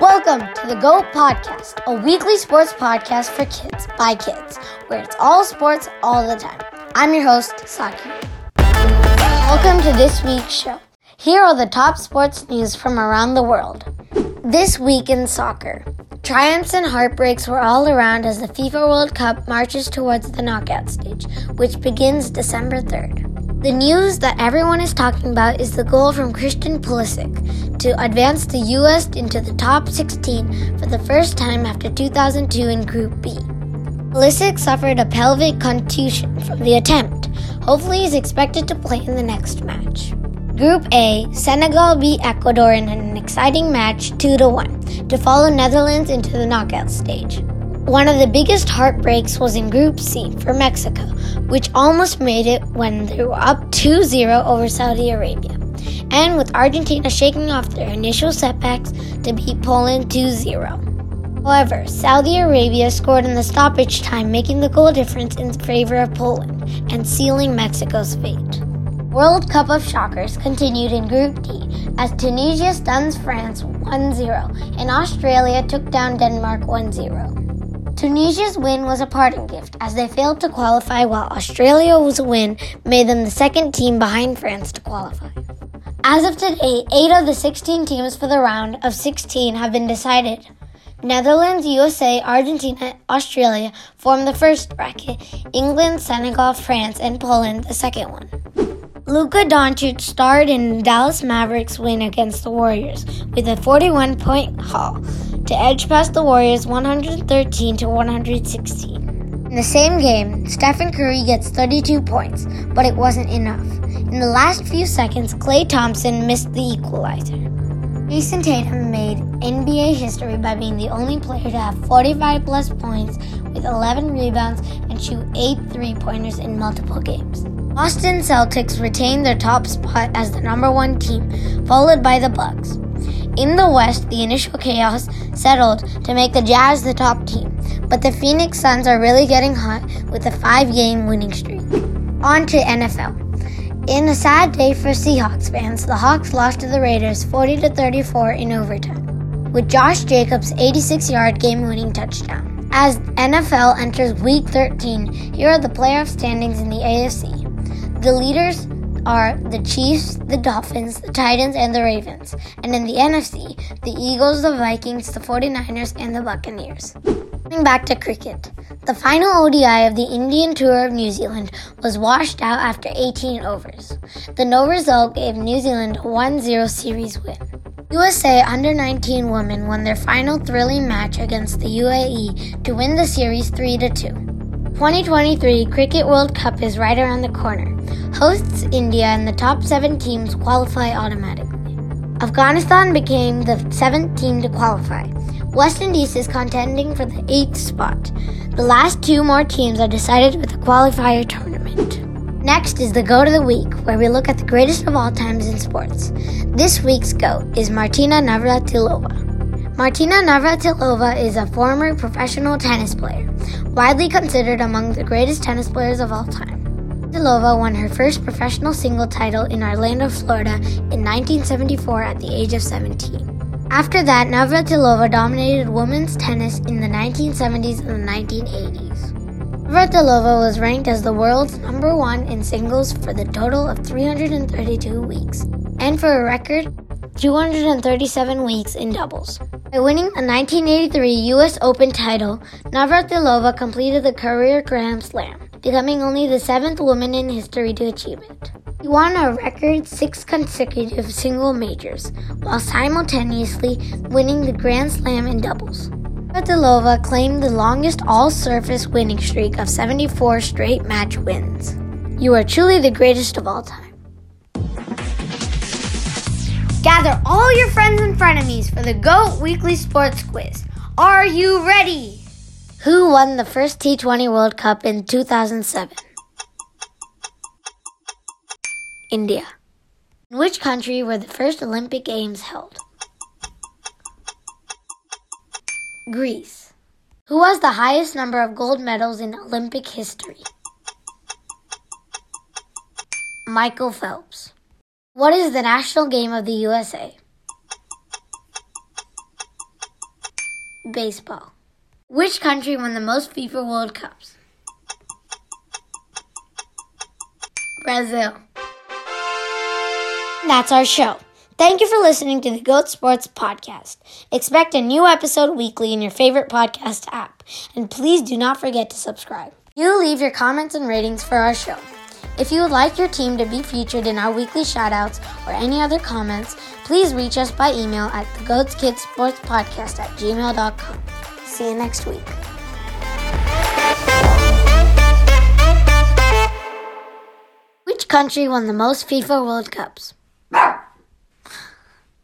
Welcome to the GOAT Podcast, a weekly sports podcast for kids by kids, where it's all sports all the time. I'm your host, Saki. Welcome to this week's show. Here are the top sports news from around the world. This week in soccer, triumphs and heartbreaks were all around as the FIFA World Cup marches towards the knockout stage, which begins December 3rd. The news that everyone is talking about is the goal from Christian Pulisic to advance the U.S. into the top 16 for the first time after 2002 in Group B. Pulisic suffered a pelvic contusion from the attempt. Hopefully, he's expected to play in the next match. Group A, Senegal beat Ecuador in an exciting match 2 to 1 to follow Netherlands into the knockout stage. One of the biggest heartbreaks was in Group C for Mexico, which almost made it when they were up 2 0 over Saudi Arabia. And with Argentina shaking off their initial setbacks to beat Poland 2 0. However, Saudi Arabia scored in the stoppage time, making the goal difference in favor of Poland and sealing Mexico's fate. World Cup of Shockers continued in Group D as Tunisia stuns France 1 0 and Australia took down Denmark 1 0. Tunisia's win was a parting gift as they failed to qualify, while Australia's win made them the second team behind France to qualify. As of today, eight of the 16 teams for the round of 16 have been decided. Netherlands, USA, Argentina, Australia form the first bracket, England, Senegal, France, and Poland the second one. Luka Doncic starred in Dallas Mavericks' win against the Warriors with a 41 point haul to edge past the Warriors 113 to 116. In the same game, Stephen Curry gets 32 points, but it wasn't enough. In the last few seconds, Klay Thompson missed the equalizer. Jayson Tatum made NBA history by being the only player to have 45 plus points with 11 rebounds and shoot 8 three pointers in multiple games. Boston Celtics retained their top spot as the number one team, followed by the Bucks. In the West, the initial chaos settled to make the Jazz the top team, but the Phoenix Suns are really getting hot with a five game winning streak. On to NFL. In a sad day for Seahawks fans, the Hawks lost to the Raiders 40 to 34 in overtime, with Josh Jacobs' 86-yard game-winning touchdown. As NFL enters Week 13, here are the playoff standings in the AFC. The leaders are the Chiefs, the Dolphins, the Titans, and the Ravens. And in the NFC, the Eagles, the Vikings, the 49ers, and the Buccaneers. Coming back to cricket, the final ODI of the Indian Tour of New Zealand was washed out after 18 overs. The no result gave New Zealand a 1 0 series win. USA under 19 women won their final thrilling match against the UAE to win the series 3 2. 2023 Cricket World Cup is right around the corner. Hosts India and the top seven teams qualify automatically. Afghanistan became the seventh team to qualify. West Indies is contending for the eighth spot. The last two more teams are decided with a qualifier tournament. Next is the GOAT of the Week, where we look at the greatest of all times in sports. This week's GOAT is Martina Navratilova. Martina Navratilova is a former professional tennis player, widely considered among the greatest tennis players of all time. Navratilova won her first professional single title in Orlando, Florida in 1974 at the age of 17. After that, Navratilova dominated women's tennis in the 1970s and the 1980s. Navratilova was ranked as the world's number one in singles for the total of 332 weeks, and for a record 237 weeks in doubles. By winning the 1983 U.S. Open title, Navratilova completed the career Grand Slam, becoming only the seventh woman in history to achieve it. She won a record six consecutive single majors, while simultaneously winning the Grand Slam in doubles. Navratilova claimed the longest all-surface winning streak of 74 straight match wins. You are truly the greatest of all time. All your friends and frenemies for the GOAT Weekly Sports Quiz. Are you ready? Who won the first T20 World Cup in 2007? India. In which country were the first Olympic Games held? Greece. Who has the highest number of gold medals in Olympic history? Michael Phelps. What is the national game of the USA? Baseball. Which country won the most FIFA World Cups? Brazil. That's our show. Thank you for listening to the Goat Sports Podcast. Expect a new episode weekly in your favorite podcast app. And please do not forget to subscribe. You leave your comments and ratings for our show. If you would like your team to be featured in our weekly shoutouts or any other comments, please reach us by email at the Goats Kids Sports Podcast at gmail.com. See you next week. Which country won the most FIFA World Cups?